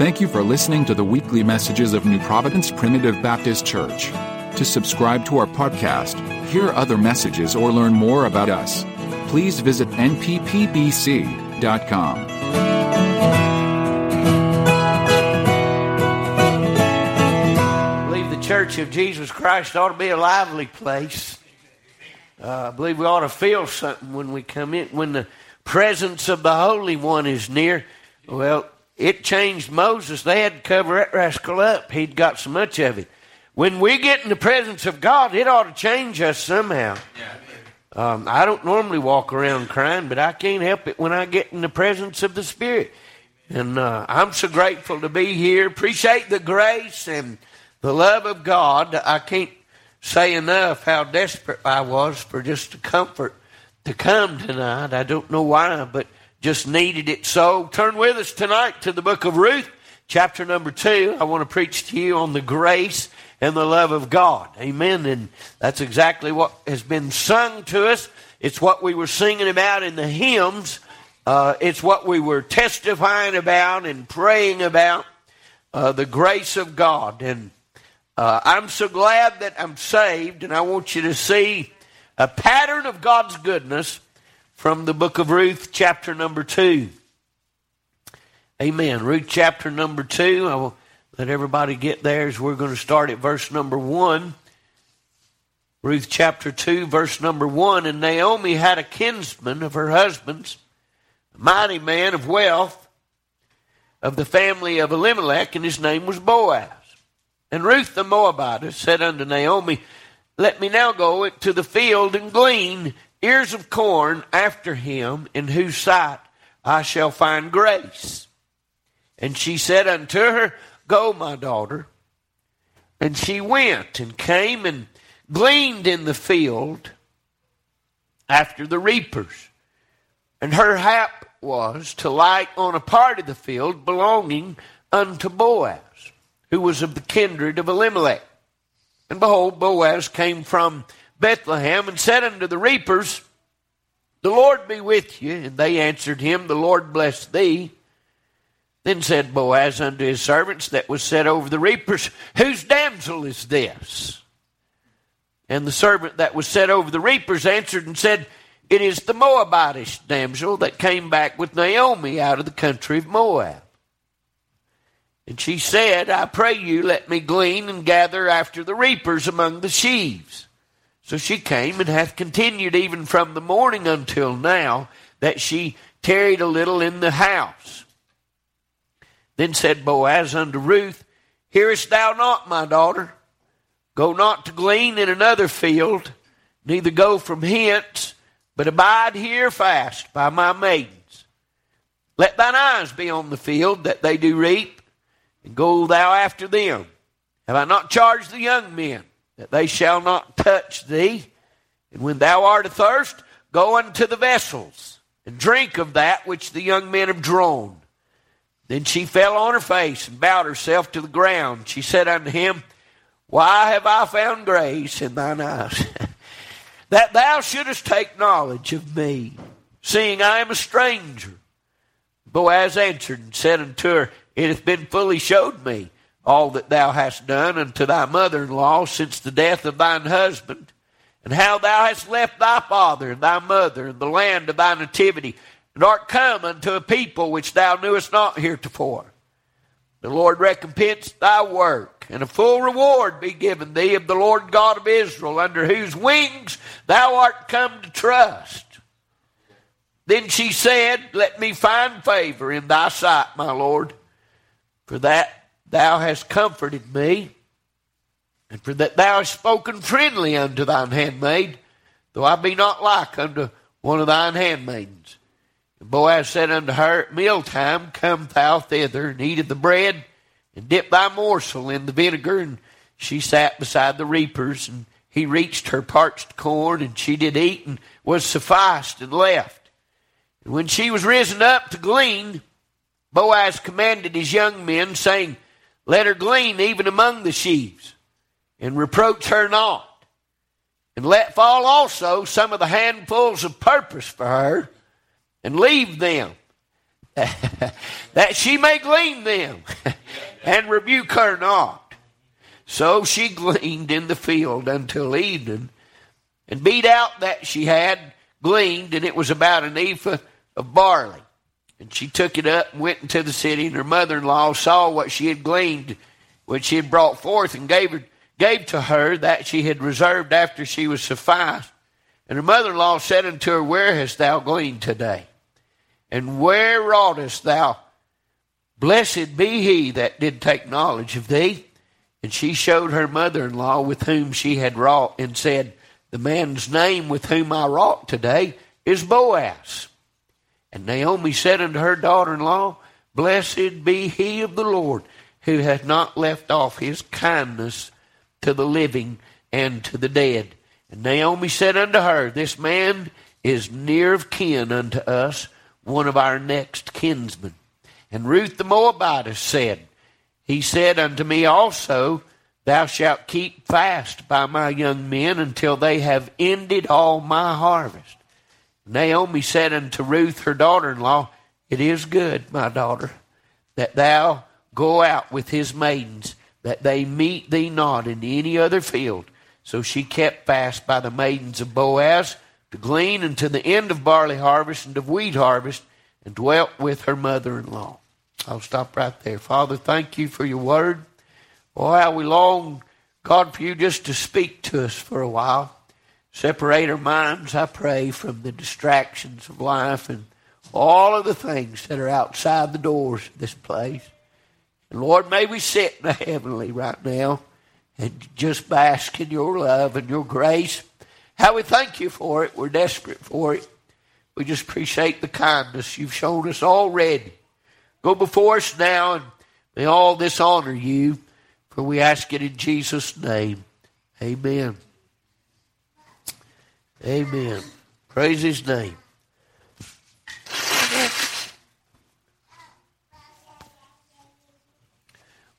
Thank you for listening to the weekly messages of New Providence Primitive Baptist Church. To subscribe to our podcast, hear other messages, or learn more about us, please visit nppbc.com. I believe the Church of Jesus Christ ought to be a lively place. Uh, I believe we ought to feel something when we come in, when the presence of the Holy One is near. Well, it changed Moses. They had to cover that rascal up. He'd got so much of it. When we get in the presence of God, it ought to change us somehow. Um, I don't normally walk around crying, but I can't help it when I get in the presence of the Spirit. And uh, I'm so grateful to be here. Appreciate the grace and the love of God. I can't say enough how desperate I was for just the comfort to come tonight. I don't know why, but just needed it so. Turn with us tonight to the book of Ruth, chapter number two. I want to preach to you on the grace and the love of God. Amen. And that's exactly what has been sung to us. It's what we were singing about in the hymns. Uh, it's what we were testifying about and praying about uh, the grace of God. And uh, I'm so glad that I'm saved, and I want you to see a pattern of God's goodness from the book of Ruth, chapter number 2. Amen. Ruth, chapter number 2. I will let everybody get theirs. we're going to start at verse number 1. Ruth, chapter 2, verse number 1. And Naomi had a kinsman of her husband's, a mighty man of wealth, of the family of Elimelech, and his name was Boaz. And Ruth the Moabitess said unto Naomi, Let me now go to the field and glean ears of corn after him, in whose sight I shall find grace. And she said unto her, Go, my daughter. And she went and came and gleaned in the field after the reapers. And her hap was to light on a part of the field belonging unto Boaz, who was of the kindred of Elimelech. And behold, Boaz came from Bethlehem and said unto the reapers, The Lord be with you. And they answered him, The Lord bless thee. Then said Boaz unto his servants that was set over the reapers, Whose damsel is this? And the servant that was set over the reapers answered and said, It is the Moabitish damsel that came back with Naomi out of the country of Moab. And she said, I pray you, let me glean and gather after the reapers among the sheaves. So she came and hath continued even from the morning until now, that she tarried a little in the house. Then said Boaz unto Ruth, Hearest thou not, my daughter? Go not to glean in another field, neither go from hence, but abide here fast by my maidens. Let thine eyes be on the field that they do reap, and go thou after them. Have I not charged the young men that they shall not touch thee? And when thou art athirst, go unto the vessels, and drink of that which the young men have drawn. Then she fell on her face and bowed herself to the ground. She said unto him, Why have I found grace in thine eyes? that thou shouldest take knowledge of me, seeing I am a stranger. Boaz answered and said unto her, It hath been fully showed me all that thou hast done unto thy mother in law since the death of thine husband, and how thou hast left thy father and thy mother and the land of thy nativity, and art come unto a people which thou knewest not heretofore. The Lord recompense thy work, and a full reward be given thee of the Lord God of Israel, under whose wings thou art come to trust. Then she said, Let me find favor in thy sight, my Lord, for that thou hast comforted me, and for that thou hast spoken friendly unto thine handmaid, though I be not like unto one of thine handmaidens. And Boaz said unto her, At mealtime come thou thither, and eat of the bread, and dip thy morsel in the vinegar. And she sat beside the reapers, and he reached her parched corn, and she did eat, and was sufficed, and left. And when she was risen up to glean, Boaz commanded his young men, saying, Let her glean even among the sheaves, and reproach her not. And let fall also some of the handfuls of purpose for her, and leave them. that she may glean them and rebuke her not. So she gleaned in the field until evening, and beat out that she had gleaned, and it was about an ephah of barley. And she took it up and went into the city, and her mother in law saw what she had gleaned, which she had brought forth, and gave, her, gave to her that she had reserved after she was sufficed. And her mother in law said unto her, Where hast thou gleaned today? And where wroughtest thou? Blessed be he that did take knowledge of thee. And she showed her mother in law with whom she had wrought, and said, The man's name with whom I wrought today is Boaz. And Naomi said unto her daughter in law, Blessed be he of the Lord, who hath not left off his kindness to the living and to the dead. And Naomi said unto her, This man is near of kin unto us one of our next kinsmen. And Ruth the Moabitess said, He said unto me also, Thou shalt keep fast by my young men until they have ended all my harvest. Naomi said unto Ruth her daughter in law, It is good, my daughter, that thou go out with his maidens, that they meet thee not in any other field. So she kept fast by the maidens of Boaz to glean unto the end of barley harvest and of wheat harvest, and dwelt with her mother in law. I'll stop right there. Father, thank you for your word. Oh, how we long, God, for you just to speak to us for a while. Separate our minds, I pray, from the distractions of life and all of the things that are outside the doors of this place. And Lord, may we sit in the heavenly right now and just bask in your love and your grace. How we thank you for it. We're desperate for it. We just appreciate the kindness you've shown us already. Go before us now and may all this honor you, for we ask it in Jesus' name. Amen. Amen. Praise his name.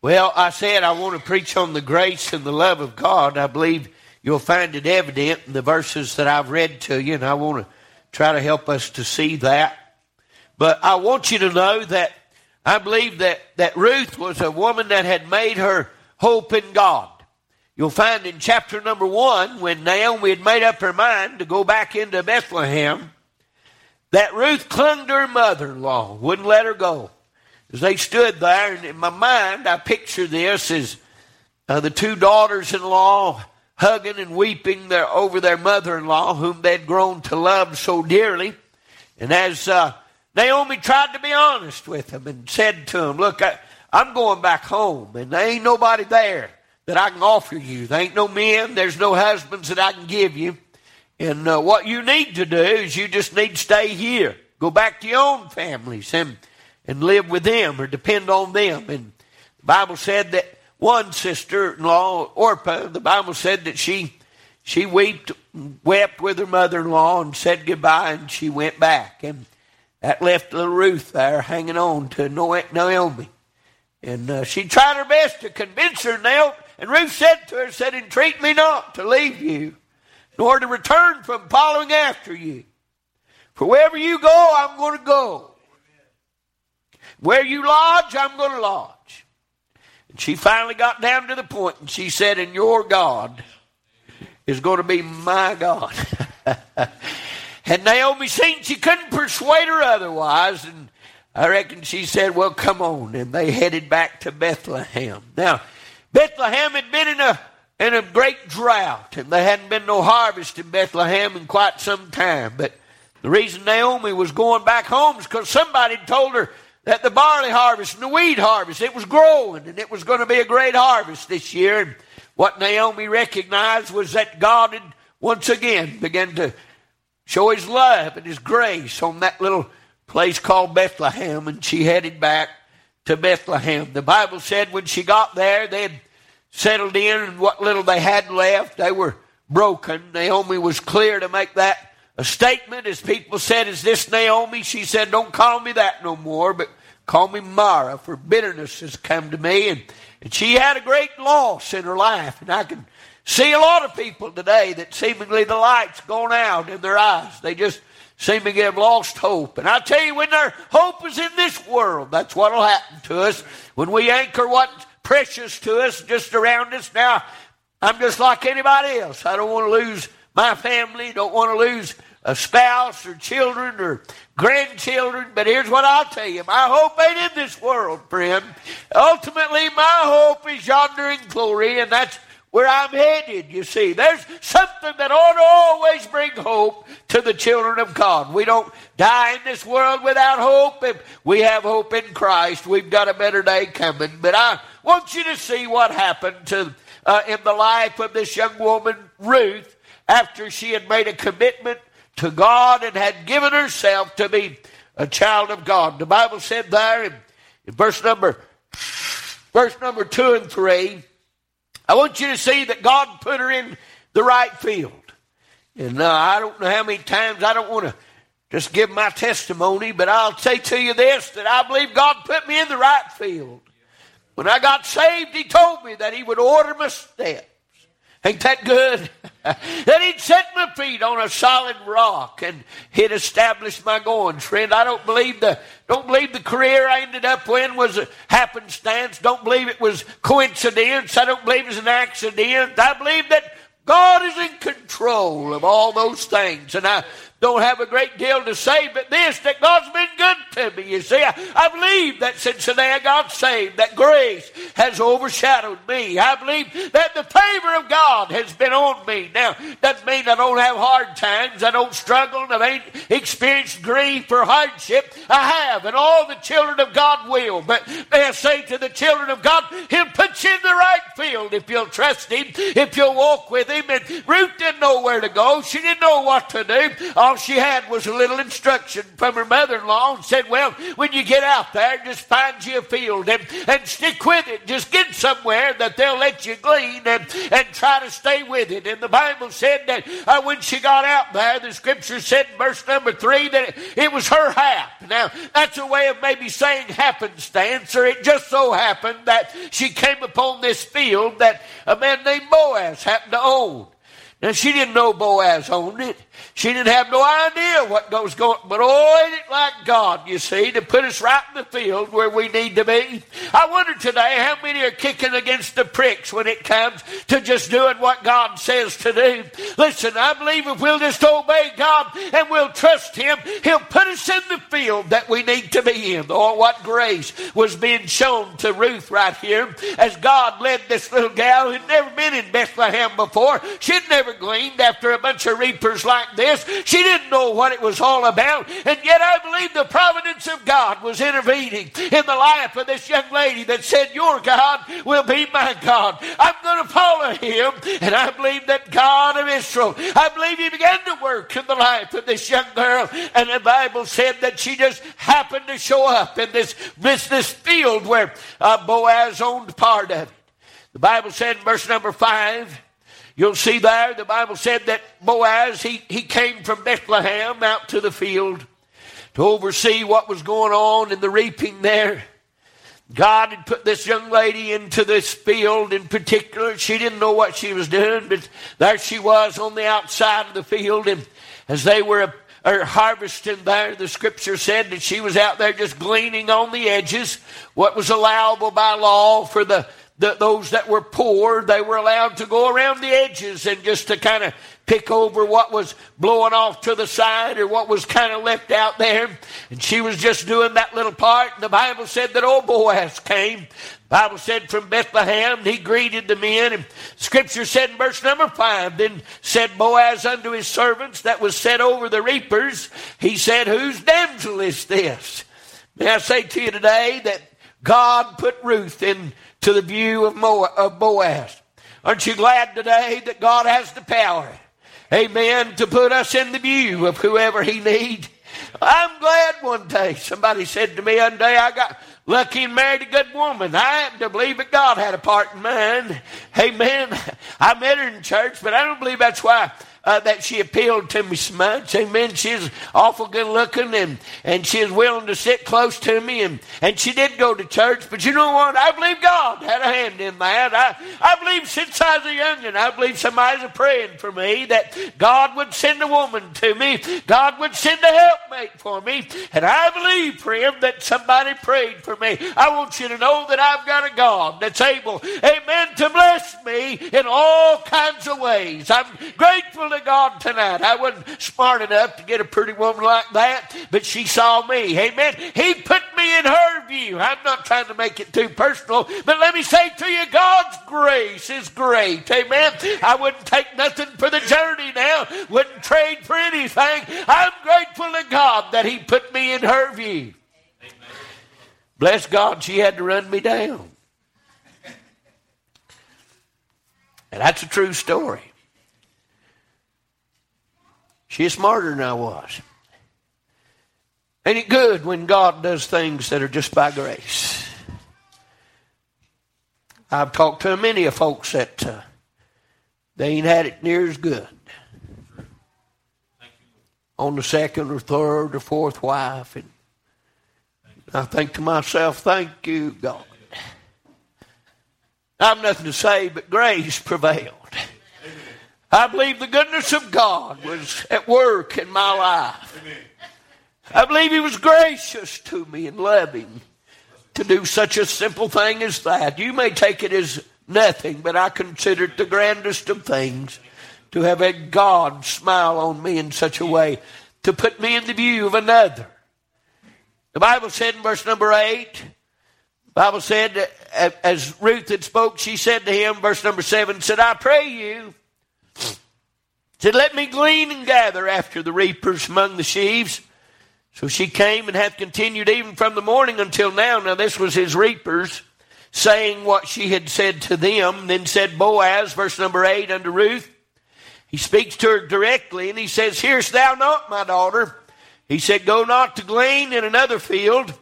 Well, I said I want to preach on the grace and the love of God. I believe You'll find it evident in the verses that I've read to you, and I want to try to help us to see that. But I want you to know that I believe that, that Ruth was a woman that had made her hope in God. You'll find in chapter number one, when Naomi had made up her mind to go back into Bethlehem, that Ruth clung to her mother in law, wouldn't let her go. As they stood there, and in my mind, I picture this as uh, the two daughters in law hugging and weeping their, over their mother in law, whom they'd grown to love so dearly. And as uh, Naomi tried to be honest with them and said to them, Look, I, I'm going back home, and there ain't nobody there that I can offer you. There ain't no men, there's no husbands that I can give you. And uh, what you need to do is you just need to stay here. Go back to your own families and, and live with them or depend on them. And the Bible said that one sister-in-law, Orpah, the Bible said that she she wept, wept with her mother-in-law and said goodbye, and she went back, and that left little Ruth there hanging on to Naomi, and uh, she tried her best to convince her. Now, and Ruth said to her, "said Entreat me not to leave you, nor to return from following after you, for wherever you go, I'm going to go. Where you lodge, I'm going to lodge." And she finally got down to the point and she said, And your God is going to be my God. and Naomi seen she couldn't persuade her otherwise. And I reckon she said, Well, come on. And they headed back to Bethlehem. Now, Bethlehem had been in a in a great drought, and there hadn't been no harvest in Bethlehem in quite some time. But the reason Naomi was going back home is because somebody told her that the barley harvest and the wheat harvest, it was growing and it was going to be a great harvest this year. And what Naomi recognized was that God had once again begun to show his love and his grace on that little place called Bethlehem, and she headed back to Bethlehem. The Bible said when she got there, they had settled in, and what little they had left, they were broken. Naomi was clear to make that a statement, as people said, Is this Naomi? She said, Don't call me that no more, but call me Mara, for bitterness has come to me. And, and she had a great loss in her life. And I can see a lot of people today that seemingly the light's gone out in their eyes. They just seeming to have lost hope. And I tell you, when their hope is in this world, that's what will happen to us. When we anchor what's precious to us just around us. Now, I'm just like anybody else. I don't want to lose my family, don't want to lose a spouse or children or grandchildren. But here's what I'll tell you my hope ain't in this world, friend. Ultimately, my hope is yonder in glory, and that's where I'm headed, you see. There's something that ought to always bring hope to the children of God. We don't die in this world without hope. If we have hope in Christ, we've got a better day coming. But I want you to see what happened to uh, in the life of this young woman, Ruth, after she had made a commitment to God and had given herself to be a child of God. The Bible said there in, in verse number verse number two and three, I want you to see that God put her in the right field. And uh, I don't know how many times I don't want to just give my testimony, but I'll say to you this that I believe God put me in the right field. When I got saved, He told me that He would order my steps. Ain't that good? that he'd set my feet on a solid rock and he'd established my goings. Friend, I don't believe the don't believe the career I ended up in was a happenstance. Don't believe it was coincidence. I don't believe it was an accident. I believe that God is in control of all those things. And I don't have a great deal to say, but this, that God's been good to me. You see, I, I believe that since the day I got saved, that grace has overshadowed me. I believe that the favor of God has been on me. Now, doesn't mean I don't have hard times, I don't struggle, I ain't experienced grief or hardship. I have, and all the children of God will. But may I say to the children of God, He'll put you in the right field if you'll trust Him, if you'll walk with Him. And Ruth didn't know where to go, she didn't know what to do. She had was a little instruction from her mother in law and said, Well, when you get out there, just find you a field and, and stick with it. Just get somewhere that they'll let you glean and, and try to stay with it. And the Bible said that uh, when she got out there, the scripture said in verse number three that it, it was her hap. Now, that's a way of maybe saying happenstance, or it just so happened that she came upon this field that a man named Boaz happened to own. Now, she didn't know Boaz owned it. She didn't have no idea what was going on. But oh, ain't it like God, you see, to put us right in the field where we need to be? I wonder today how many are kicking against the pricks when it comes to just doing what God says to do. Listen, I believe if we'll just obey God and we'll trust Him, He'll put us in the field that we need to be in. Oh, what grace was being shown to Ruth right here as God led this little gal who'd never been in Bethlehem before. She'd never gleaned after a bunch of reapers like this. She didn't know what it was all about. And yet I believe the providence of God was intervening in the life of this young lady that said, Your God will be my God. I'm going to follow him. And I believe that God of Israel, I believe he began to work in the life of this young girl. And the Bible said that she just happened to show up in this, this field where uh, Boaz owned part of it. The Bible said in verse number five, You'll see there, the Bible said that Boaz, he, he came from Bethlehem out to the field to oversee what was going on in the reaping there. God had put this young lady into this field in particular. She didn't know what she was doing, but there she was on the outside of the field. And as they were or harvesting there, the scripture said that she was out there just gleaning on the edges, what was allowable by law for the those that were poor, they were allowed to go around the edges and just to kind of pick over what was blowing off to the side or what was kind of left out there. And she was just doing that little part. And the Bible said that old Boaz came. The Bible said from Bethlehem, he greeted the men. And Scripture said in verse number five, then said Boaz unto his servants that was set over the reapers, he said, Whose damsel is this? May I say to you today that God put Ruth in to the view of, of Boaz. Aren't you glad today that God has the power, amen, to put us in the view of whoever He needs? I'm glad one day somebody said to me one day, I got lucky and married a good woman. I happen to believe that God had a part in mine. Amen. I met her in church, but I don't believe that's why uh, that she appealed to me so much. Amen. She's awful good looking and, and she is willing to sit close to me and, and she did go to church. But you know what? I believe God had a hand in that. I, I believe since I was a youngin', I believe somebody's praying for me that God would send a woman to me. God would send a helpmate for me. And I believe, friend, that somebody prayed for me. I want you to know that I've got a God that's able, amen, to bless me in all kinds of ways. I'm grateful to God tonight. I wasn't smart enough to get a pretty woman like that, but she saw me. Amen. He put me in her view. I'm not trying to make it too personal, but let me say to you, God's grace is great. Amen. I wouldn't take nothing for the journey now, wouldn't trade for anything. I'm grateful to God that He put me in her view. Bless God, she had to run me down. And that's a true story. She's smarter than I was. Ain't it good when God does things that are just by grace? I've talked to many of folks that uh, they ain't had it near as good. On the second or third or fourth wife. And I think to myself, thank you, God. I've nothing to say, but grace prevailed. I believe the goodness of God was at work in my life. I believe He was gracious to me and loving to do such a simple thing as that. You may take it as nothing, but I consider it the grandest of things to have a God smile on me in such a way to put me in the view of another. The Bible said in verse number 8, the Bible said, as Ruth had spoke, she said to him, verse number 7, said, I pray you, said, let me glean and gather after the reapers among the sheaves. So she came and hath continued even from the morning until now. Now this was his reapers saying what she had said to them. Then said Boaz, verse number 8, unto Ruth. He speaks to her directly and he says, Hearest thou not, my daughter? He said, Go not to glean in another field,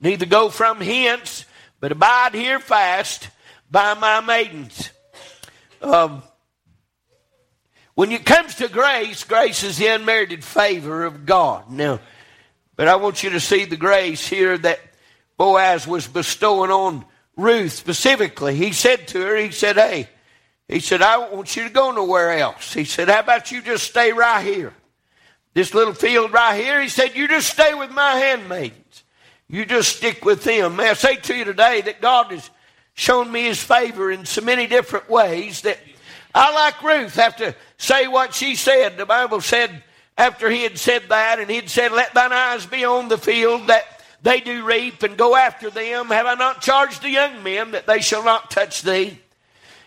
neither go from hence, but abide here fast by my maidens. Um, when it comes to grace, grace is the unmerited favor of God. Now, but I want you to see the grace here that Boaz was bestowing on Ruth specifically. He said to her, he said, Hey, he said, I don't want you to go nowhere else. He said, How about you just stay right here? This little field right here, he said, You just stay with my handmaidens. You just stick with them. May I say to you today that God has shown me his favor in so many different ways that I, like Ruth, have to say what she said. The Bible said, after he had said that, and he'd said, Let thine eyes be on the field that they do reap, and go after them. Have I not charged the young men that they shall not touch thee?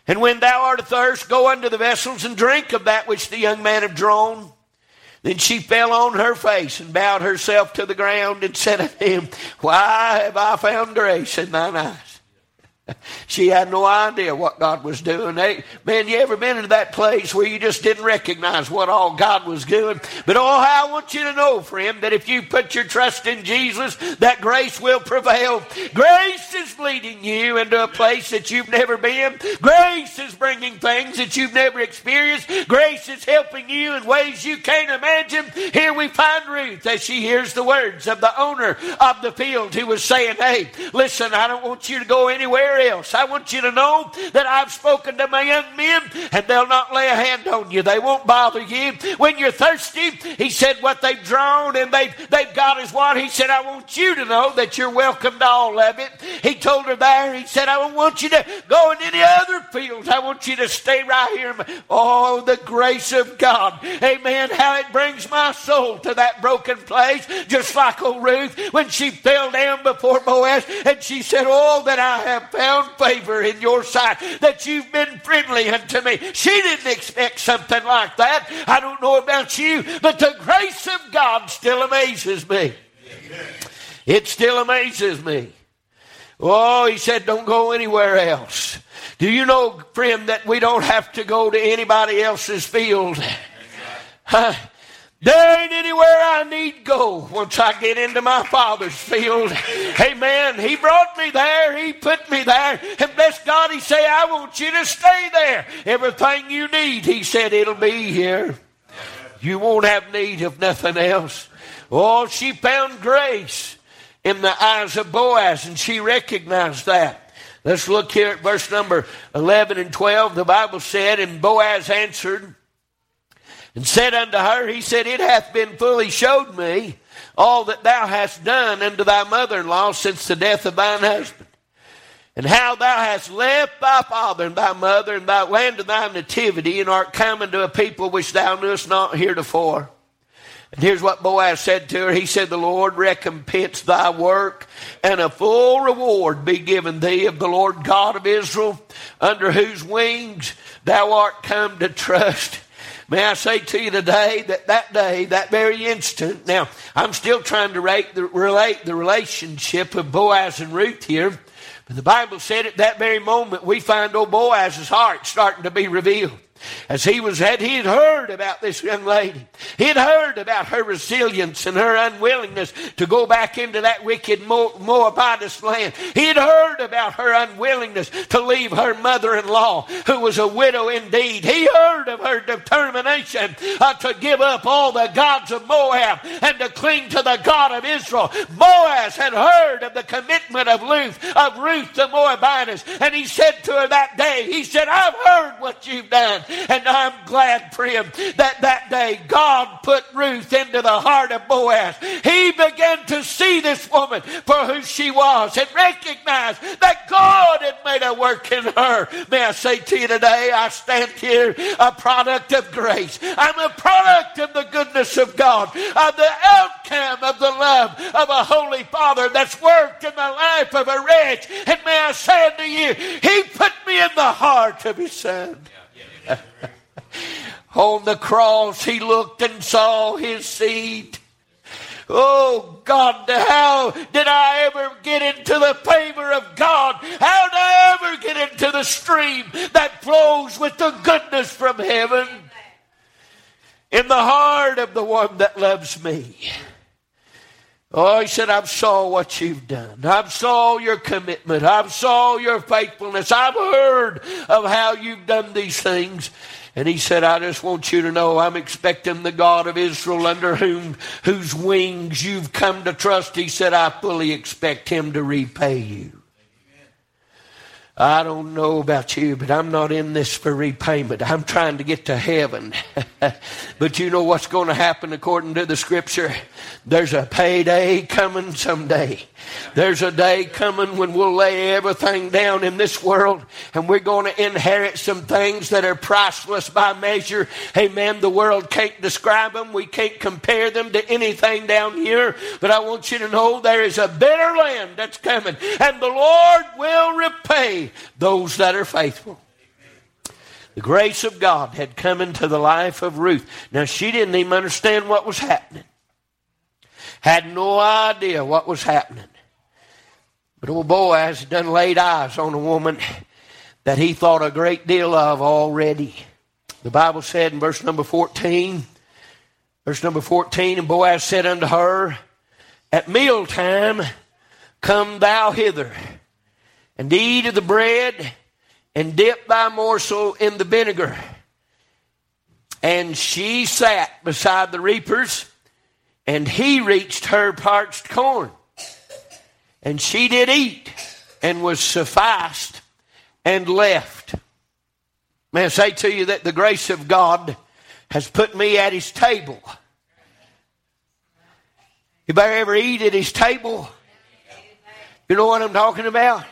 And when thou art athirst, go unto the vessels and drink of that which the young man have drawn. Then she fell on her face and bowed herself to the ground and said unto him, Why have I found grace in thine eyes? she had no idea what God was doing. Hey, man, you ever been into that place where you just didn't recognize what all God was doing? But oh, I want you to know, friend, that if you put your trust in Jesus, that grace will prevail. Grace is leading you into a place that you've never been. Grace is bringing things that you've never experienced. Grace is helping you in ways you can't imagine. Here we find Ruth as she hears the words of the owner of the field who was saying, Hey, listen, I don't want you to go anywhere else. I want you to know that I've spoken to my young men and they'll not lay a hand on you. They won't bother you. When you're thirsty, he said what they've drawn and they've, they've got is what? He said, I want you to know that you're welcome to all of it. He told her there, he said, I don't want you to go in any other fields. I want you to stay right here. Oh, the grace of God. Amen. How it brings my soul to that broken place, just like old Ruth when she fell down before Boaz and she said, Oh, that I have found found favor in your sight, that you've been friendly unto me. She didn't expect something like that. I don't know about you, but the grace of God still amazes me. It still amazes me. Oh, he said, don't go anywhere else. Do you know, friend, that we don't have to go to anybody else's field? There ain't anywhere I need go once I get into my Father's field. Amen. He brought me there. He put me there. And bless God, He say, I want you to stay there. Everything you need, He said, it'll be here. You won't have need of nothing else. Oh, she found grace in the eyes of Boaz, and she recognized that. Let's look here at verse number 11 and 12. The Bible said, And Boaz answered and said unto her, He said, It hath been fully showed me all that thou hast done unto thy mother in law since the death of thine husband. And how thou hast left thy father and thy mother and thy land of thy nativity, and art come unto a people which thou knewest not heretofore. And here's what Boaz said to her. He said, The Lord recompense thy work, and a full reward be given thee of the Lord God of Israel, under whose wings thou art come to trust. May I say to you today that that day, that very instant, now I'm still trying to relate the, relate the relationship of Boaz and Ruth here. But the Bible said at that very moment we find old Boaz's heart starting to be revealed. As he was had he had heard about this young lady. He had heard about her resilience and her unwillingness to go back into that wicked Moabitess land. He had heard about her unwillingness to leave her mother-in-law, who was a widow indeed. He heard of her determination uh, to give up all the gods of Moab and to cling to the God of Israel. Boaz had heard of the commitment of Ruth, of Ruth the Moabitess, and he said to her that day, he said, I've heard what you've done. And I'm glad, friend, that that day God put Ruth into the heart of Boaz. He began to see this woman for who she was and recognize that God had made a work in her. May I say to you today, I stand here a product of grace. I'm a product of the goodness of God. I'm the outcome of the love of a holy Father that's worked in the life of a wretch. And may I say unto you, He put me in the heart of His Son. On the cross, he looked and saw his seed. Oh God, how did I ever get into the favor of God? How did I ever get into the stream that flows with the goodness from heaven? In the heart of the one that loves me. Oh, he said, I've saw what you've done. I've saw your commitment. I've saw your faithfulness. I've heard of how you've done these things. And he said, I just want you to know I'm expecting the God of Israel under whom whose wings you've come to trust. He said, I fully expect him to repay you. I don't know about you, but I'm not in this for repayment. I'm trying to get to heaven. but you know what's going to happen according to the scripture? There's a payday coming someday. There's a day coming when we'll lay everything down in this world and we're going to inherit some things that are priceless by measure. Amen. The world can't describe them. We can't compare them to anything down here. But I want you to know there is a better land that's coming and the Lord will repay those that are faithful. The grace of God had come into the life of Ruth. Now, she didn't even understand what was happening, had no idea what was happening. But oh old Boaz had done laid eyes on a woman that he thought a great deal of already. The Bible said in verse number 14, verse number 14, and Boaz said unto her, At mealtime come thou hither and eat of the bread and dip thy morsel in the vinegar. And she sat beside the reapers, and he reached her parched corn. And she did eat, and was sufficed, and left. May I say to you that the grace of God has put me at his table. Better ever eat at his table. You know what I'm talking about?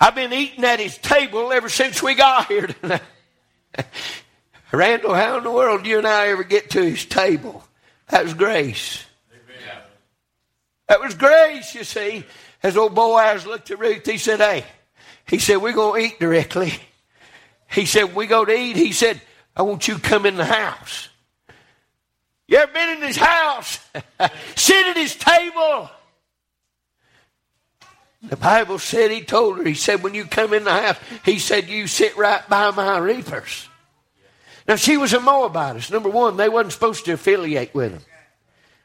I've been eating at his table ever since we got here tonight. Randall, how in the world do you and I ever get to his table? That was grace. Amen. That was grace, you see. As old Boaz looked at Ruth, he said, Hey, he said, We're going to eat directly. He said, We go to eat. He said, I want you to come in the house. You ever been in his house? Sit at his table. The Bible said he told her, he said, when you come in the house, he said, you sit right by my reapers. Now, she was a Moabitess. Number one, they wasn't supposed to affiliate with them.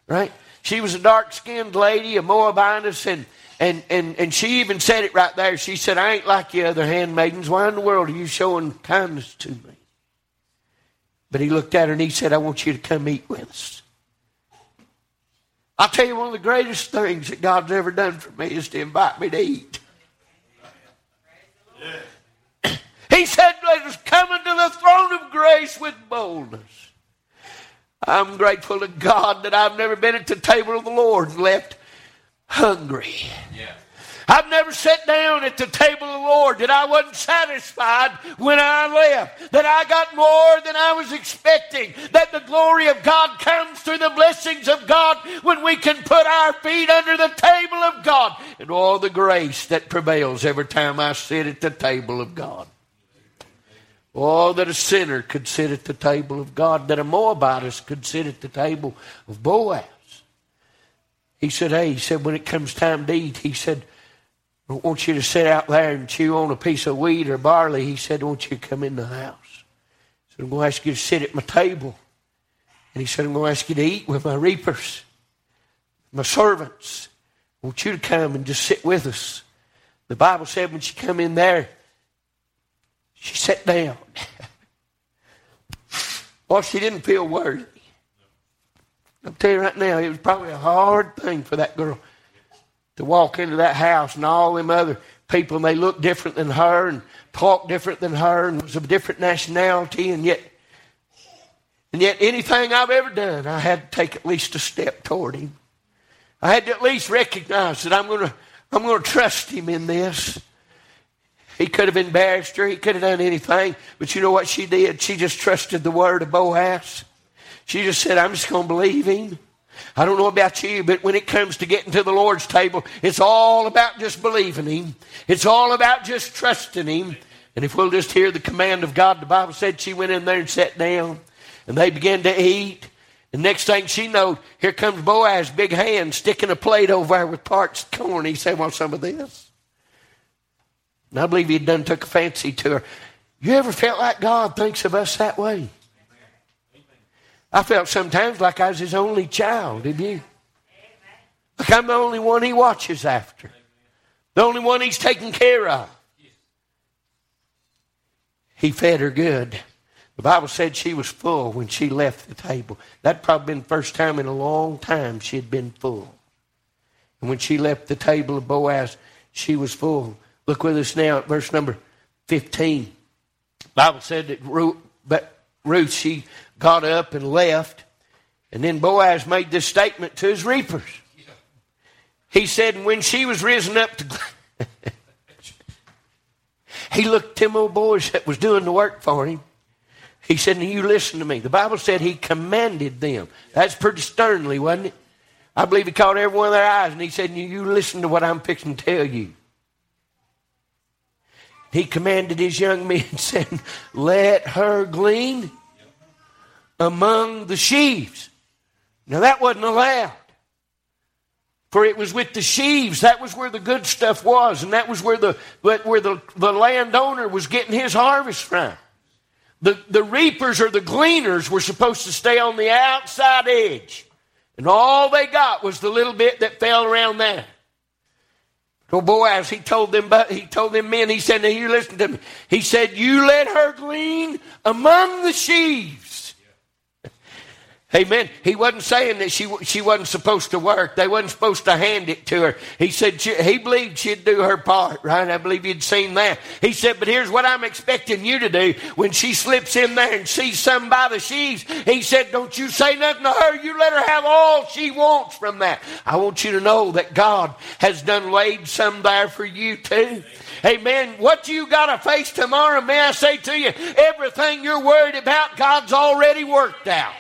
Right? She was a dark skinned lady, a Moabitess, and, and, and, and she even said it right there. She said, I ain't like the other handmaidens. Why in the world are you showing kindness to me? But he looked at her and he said, I want you to come eat with us. I'll tell you one of the greatest things that God's ever done for me is to invite me to eat. He said, Let us come into the throne of grace with boldness. I'm grateful to God that I've never been at the table of the Lord and left hungry. Yeah. I've never sat down at the table of the Lord that I wasn't satisfied when I left, that I got more than I was expecting, that the glory of God comes through the blessings of God when we can put our feet under the table of God, and all the grace that prevails every time I sit at the table of God. Oh, that a sinner could sit at the table of God, that a Moabitess could sit at the table of Boaz. He said, Hey, he said, when it comes time to eat, he said, I want you to sit out there and chew on a piece of wheat or barley. He said, I want you to come in the house. He said, I'm going to ask you to sit at my table. And he said, I'm going to ask you to eat with my reapers, my servants. I want you to come and just sit with us. The Bible said when she come in there, she sat down. well, she didn't feel worthy. I'll tell you right now, it was probably a hard thing for that girl to walk into that house and all them other people, and they looked different than her and talked different than her and was of different nationality, and yet, and yet anything I've ever done, I had to take at least a step toward him. I had to at least recognize that I'm to, I'm to trust him in this. He could have embarrassed her. He could have done anything. But you know what she did? She just trusted the word of Boaz. She just said, I'm just to believe him. I don't know about you, but when it comes to getting to the Lord's table, it's all about just believing him. It's all about just trusting him. And if we'll just hear the command of God, the Bible said she went in there and sat down, and they began to eat. And next thing she knowed, here comes Boaz, big hand, sticking a plate over there with parched corn. He said, Want some of this? And I believe he done took a fancy to her. You ever felt like God thinks of us that way? I felt sometimes like I was his only child, did you? Like I'm the only one he watches after. The only one he's taking care of. He fed her good. The Bible said she was full when she left the table. That'd probably been the first time in a long time she had been full. And when she left the table of Boaz, she was full. Look with us now at verse number 15. The Bible said that Ruth, but Ruth, she got up and left. And then Boaz made this statement to his reapers. He said, when she was risen up to. he looked at them old boys that was doing the work for him. He said, you listen to me. The Bible said he commanded them. That's pretty sternly, wasn't it? I believe he caught every one of their eyes and he said, You listen to what I'm fixing to tell you he commanded his young men, saying, Let her glean among the sheaves. Now that wasn't allowed. For it was with the sheaves. That was where the good stuff was, and that was where the where the, the landowner was getting his harvest from. The, the reapers or the gleaners were supposed to stay on the outside edge. And all they got was the little bit that fell around there. Oh, Boaz, he told them, he told them men, he said, now you listen to me. He said, you let her glean among the sheaves. Amen. He wasn't saying that she, she wasn't supposed to work. They wasn't supposed to hand it to her. He said she, he believed she'd do her part, right? I believe you'd seen that. He said, but here's what I'm expecting you to do. When she slips in there and sees some by the sheaves, he said, don't you say nothing to her. You let her have all she wants from that. I want you to know that God has done laid some there for you too. Amen. What you got to face tomorrow, may I say to you, everything you're worried about, God's already worked out.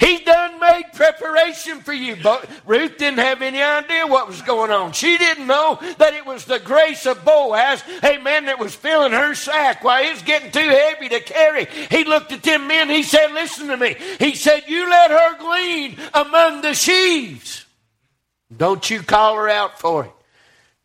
He done made preparation for you. But Ruth didn't have any idea what was going on. She didn't know that it was the grace of Boaz, amen, that was filling her sack while it's getting too heavy to carry. He looked at them men. He said, Listen to me. He said, You let her glean among the sheaves. Don't you call her out for it.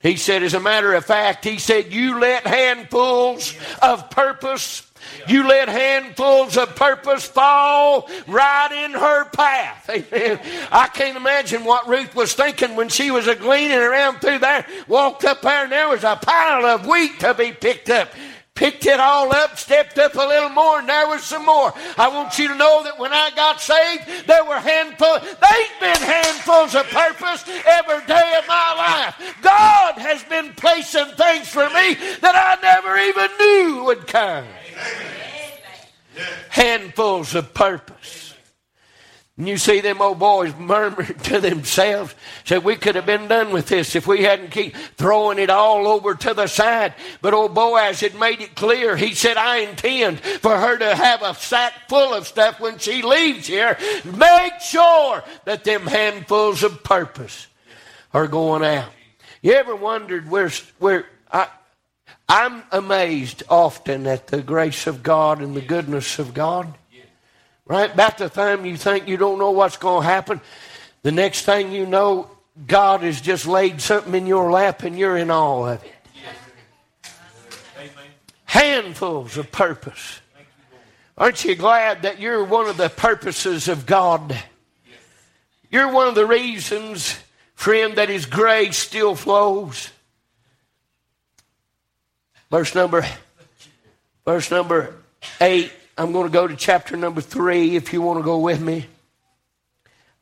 He said, as a matter of fact, he said, You let handfuls of purpose you let handfuls of purpose fall right in her path. Amen. I can't imagine what Ruth was thinking when she was a gleaning around through there, walked up there, and there was a pile of wheat to be picked up. picked it all up, stepped up a little more, and there was some more. I want you to know that when I got saved, there were handfuls, they've been handfuls of purpose every day of my life. God has been placing things for me that I never even knew would come. Handfuls of purpose. And you see them old boys murmuring to themselves, said, we could have been done with this if we hadn't keep throwing it all over to the side. But old Boaz had made it clear. He said, I intend for her to have a sack full of stuff when she leaves here. Make sure that them handfuls of purpose are going out. You ever wondered where, where I, I'm amazed often at the grace of God and the goodness of God. Right? About the time you think you don't know what's going to happen, the next thing you know, God has just laid something in your lap and you're in awe of it. Handfuls of purpose. Aren't you glad that you're one of the purposes of God? You're one of the reasons, friend, that His grace still flows. Verse number, verse number eight. I'm going to go to chapter number three if you want to go with me.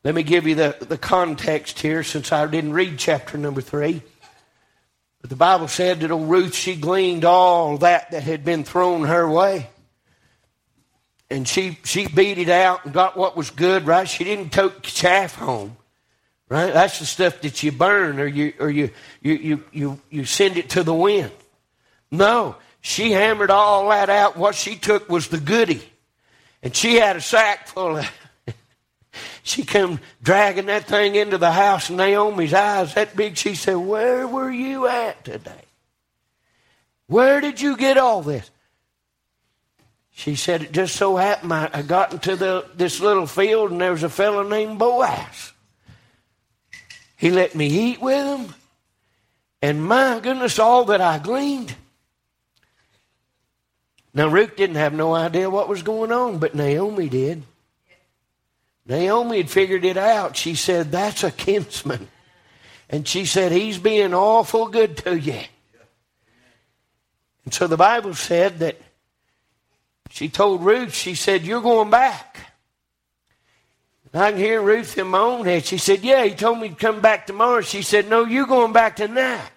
Let me give you the, the context here since I didn't read chapter number three. But the Bible said that old Ruth, she gleaned all that that had been thrown her way. And she, she beat it out and got what was good, right? She didn't take chaff home. Right? That's the stuff that you burn or you or you you you you, you send it to the wind. No. She hammered all that out. What she took was the goody. And she had a sack full of she come dragging that thing into the house and Naomi's eyes that big. She said, Where were you at today? Where did you get all this? She said, It just so happened I, got into the, this little field and there was a fellow named Boaz. He let me eat with him. And my goodness, all that I gleaned. Now, Ruth didn't have no idea what was going on, but Naomi did. Naomi had figured it out. She said, That's a kinsman. And she said, He's being awful good to you. And so the Bible said that she told Ruth, she said, You're going back. And I can hear Ruth in my own head. She said, Yeah, he told me to come back tomorrow. She said, No, you're going back tonight.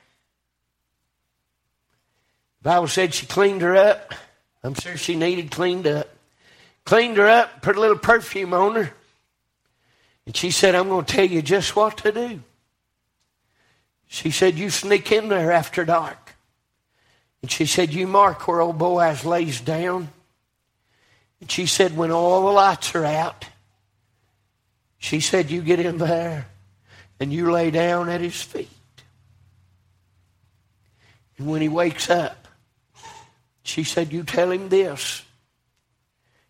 The Bible said she cleaned her up. I'm sure she needed cleaned up. Cleaned her up, put a little perfume on her. And she said, I'm going to tell you just what to do. She said, You sneak in there after dark. And she said, You mark where old Boaz lays down. And she said, When all the lights are out, she said, You get in there and you lay down at his feet. And when he wakes up, she said, You tell him this.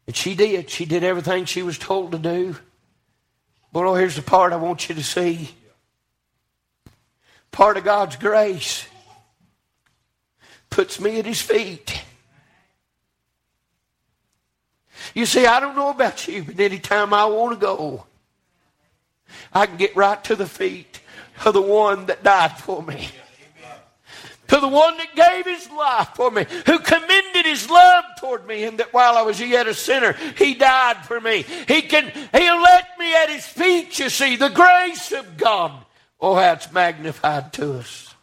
And she did. She did everything she was told to do. Well, oh, here's the part I want you to see. Part of God's grace puts me at his feet. You see, I don't know about you, but anytime I want to go, I can get right to the feet of the one that died for me to the one that gave his life for me, who commended his love toward me, and that while I was yet a sinner, he died for me. He can, he'll let me at his feet, you see, the grace of God. Oh, how it's magnified to us.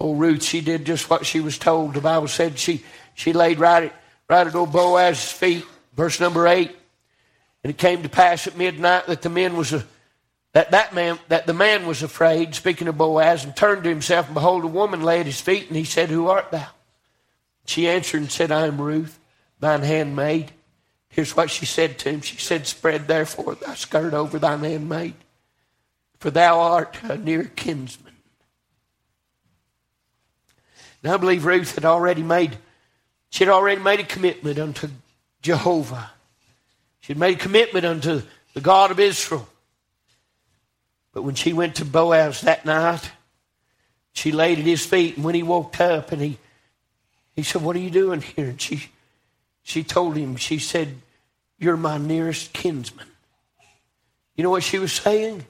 Oh, Ruth, she did just what she was told. The Bible said she, she laid right at, right at old Boaz's feet. Verse number eight. And it came to pass at midnight that the men was a that that man that the man was afraid, speaking of Boaz, and turned to himself, and behold, a woman lay at his feet, and he said, Who art thou? She answered and said, I am Ruth, thine handmaid. Here's what she said to him. She said, Spread therefore thy skirt over thine handmaid, for thou art a near kinsman. Now I believe Ruth had already made she had already made a commitment unto Jehovah. She had made a commitment unto the God of Israel. But when she went to Boaz that night, she laid at his feet, and when he woke up and he he said, What are you doing here? And she she told him, she said, You're my nearest kinsman. You know what she was saying?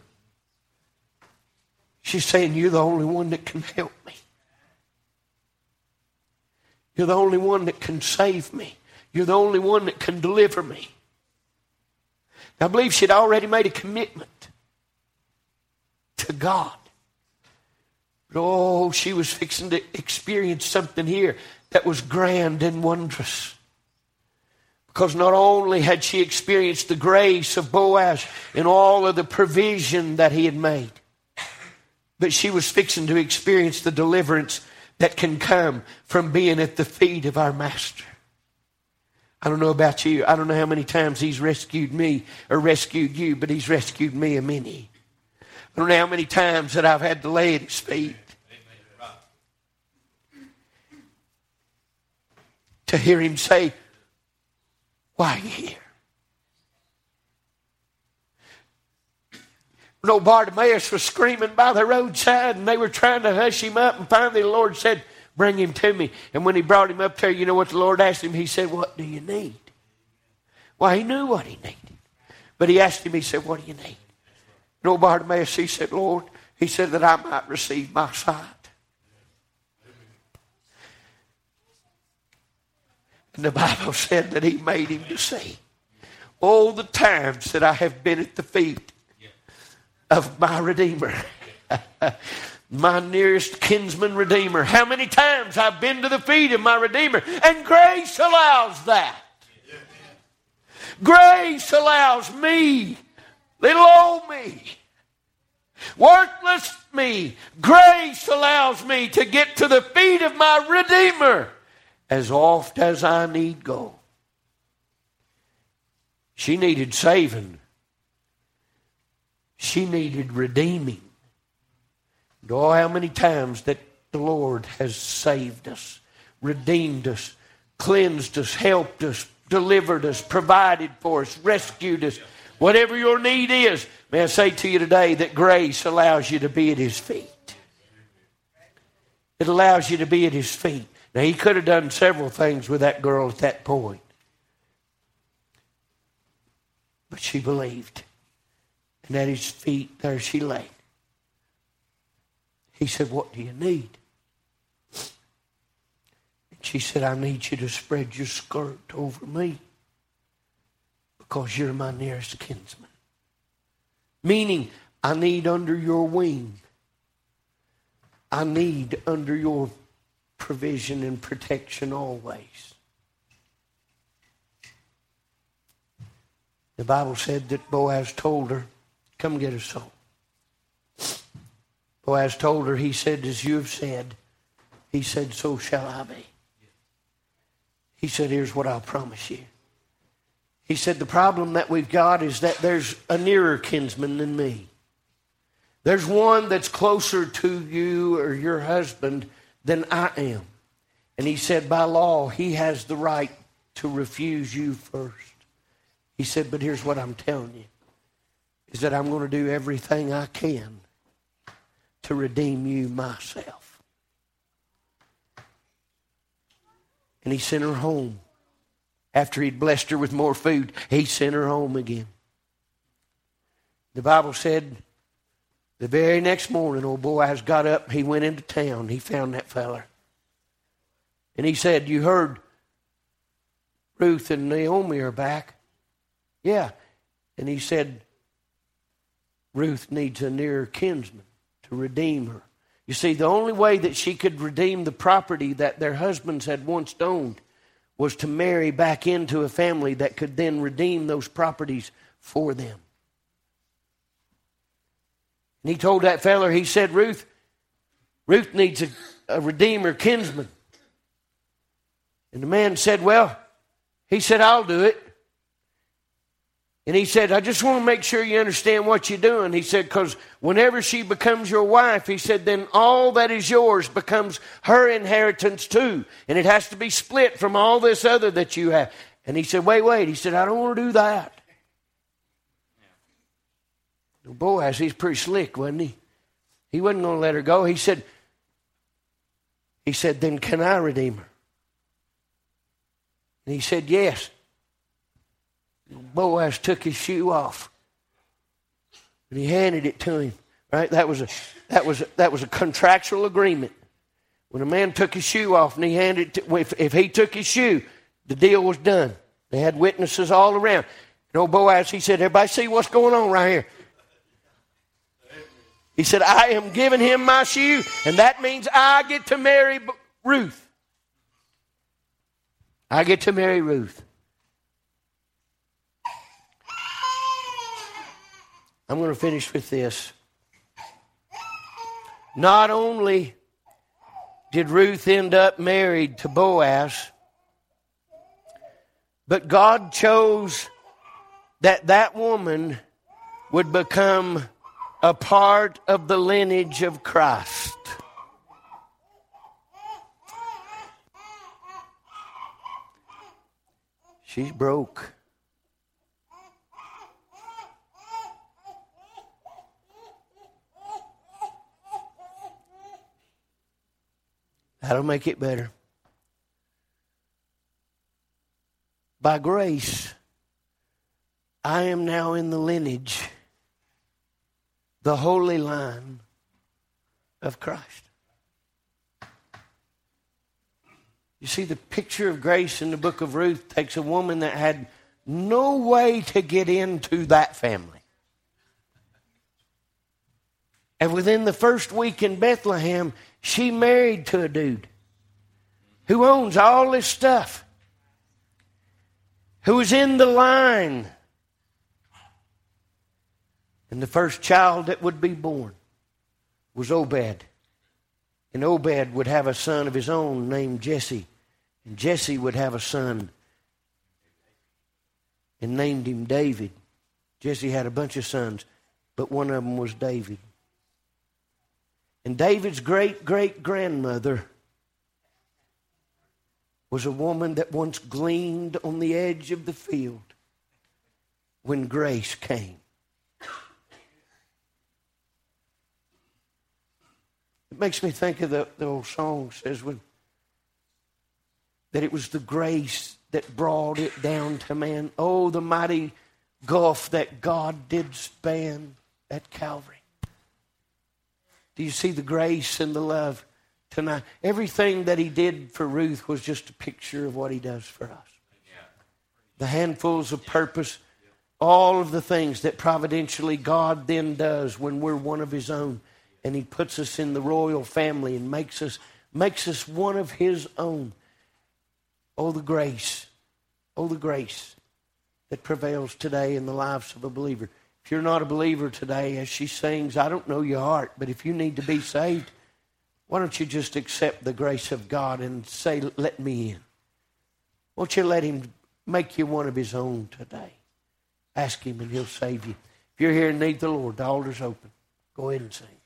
She's saying, You're the only one that can help me. You're the only one that can save me. You're the only one that can deliver me. I believe she'd already made a commitment to God. But oh, she was fixing to experience something here that was grand and wondrous. Because not only had she experienced the grace of Boaz and all of the provision that he had made, but she was fixing to experience the deliverance that can come from being at the feet of our Master. I don't know about you. I don't know how many times he's rescued me or rescued you, but he's rescued me a many. I don't know how many times that I've had to lay at his feet. To hear him say, Why are you here? No, Bartimaeus was screaming by the roadside and they were trying to hush him up. And finally, the Lord said, Bring him to me. And when he brought him up there, you know what the Lord asked him? He said, What do you need? Well, he knew what he needed. But he asked him, He said, What do you need? No, Bartimaeus, he said, Lord, he said that I might receive my sight. And the Bible said that he made him to see. All the times that I have been at the feet of my Redeemer. my nearest kinsman Redeemer. How many times I've been to the feet of my Redeemer, and grace allows that. Grace allows me, little old me, worthless me, grace allows me to get to the feet of my Redeemer as oft as I need go. She needed saving. She needed redeeming. And oh, how many times that the Lord has saved us, redeemed us, cleansed us, helped us, delivered us, provided for us, rescued us. Whatever your need is, may I say to you today that grace allows you to be at His feet. It allows you to be at His feet. Now, He could have done several things with that girl at that point, but she believed. And at His feet, there she lay. He said, What do you need? And she said, I need you to spread your skirt over me because you're my nearest kinsman. Meaning, I need under your wing. I need under your provision and protection always. The Bible said that Boaz told her, Come get a soul. Boaz told her, He said, As you have said, He said, So shall I be. He said, Here's what I'll promise you. He said, The problem that we've got is that there's a nearer kinsman than me. There's one that's closer to you or your husband than I am. And he said, By law, he has the right to refuse you first. He said, But here's what I'm telling you is that I'm going to do everything I can to redeem you myself. And he sent her home. After he'd blessed her with more food, he sent her home again. The Bible said the very next morning, old Boaz got up, he went into town, he found that feller. And he said, You heard Ruth and Naomi are back? Yeah. And he said, Ruth needs a nearer kinsman to redeem her. You see, the only way that she could redeem the property that their husbands had once owned was to marry back into a family that could then redeem those properties for them. And he told that feller, he said, Ruth, Ruth needs a, a redeemer kinsman. And the man said, Well, he said, I'll do it. And he said, I just want to make sure you understand what you're doing. He said, because whenever she becomes your wife, he said, then all that is yours becomes her inheritance too. And it has to be split from all this other that you have. And he said, wait, wait. He said, I don't want to do that. Boaz, he's pretty slick, wasn't he? He wasn't going to let her go. He said, he said, then can I redeem her? And he said, yes. Boaz took his shoe off and he handed it to him. Right? That was a that was a, that was a contractual agreement. When a man took his shoe off and he handed it to, if, if he took his shoe, the deal was done. They had witnesses all around. And old Boaz, he said, Everybody see what's going on right here. He said, I am giving him my shoe, and that means I get to marry Ruth. I get to marry Ruth. I'm going to finish with this. Not only did Ruth end up married to Boaz, but God chose that that woman would become a part of the lineage of Christ. She's broke. That'll make it better. By grace, I am now in the lineage, the holy line of Christ. You see, the picture of grace in the book of Ruth takes a woman that had no way to get into that family. And within the first week in Bethlehem, she married to a dude who owns all this stuff, who was in the line. And the first child that would be born was Obed. And Obed would have a son of his own named Jesse. And Jesse would have a son and named him David. Jesse had a bunch of sons, but one of them was David. And David's great great grandmother was a woman that once gleaned on the edge of the field when grace came. It makes me think of the, the old song says when that it was the grace that brought it down to man. Oh, the mighty gulf that God did span at Calvary. Do you see the grace and the love tonight? Everything that he did for Ruth was just a picture of what he does for us. The handfuls of purpose, all of the things that providentially God then does when we're one of his own and he puts us in the royal family and makes us makes us one of his own. Oh the grace. Oh the grace that prevails today in the lives of a believer. If you're not a believer today, as she sings, I don't know your heart, but if you need to be saved, why don't you just accept the grace of God and say, Let me in? Won't you let Him make you one of His own today? Ask Him and He'll save you. If you're here and need the Lord, the altar's open. Go ahead and sing.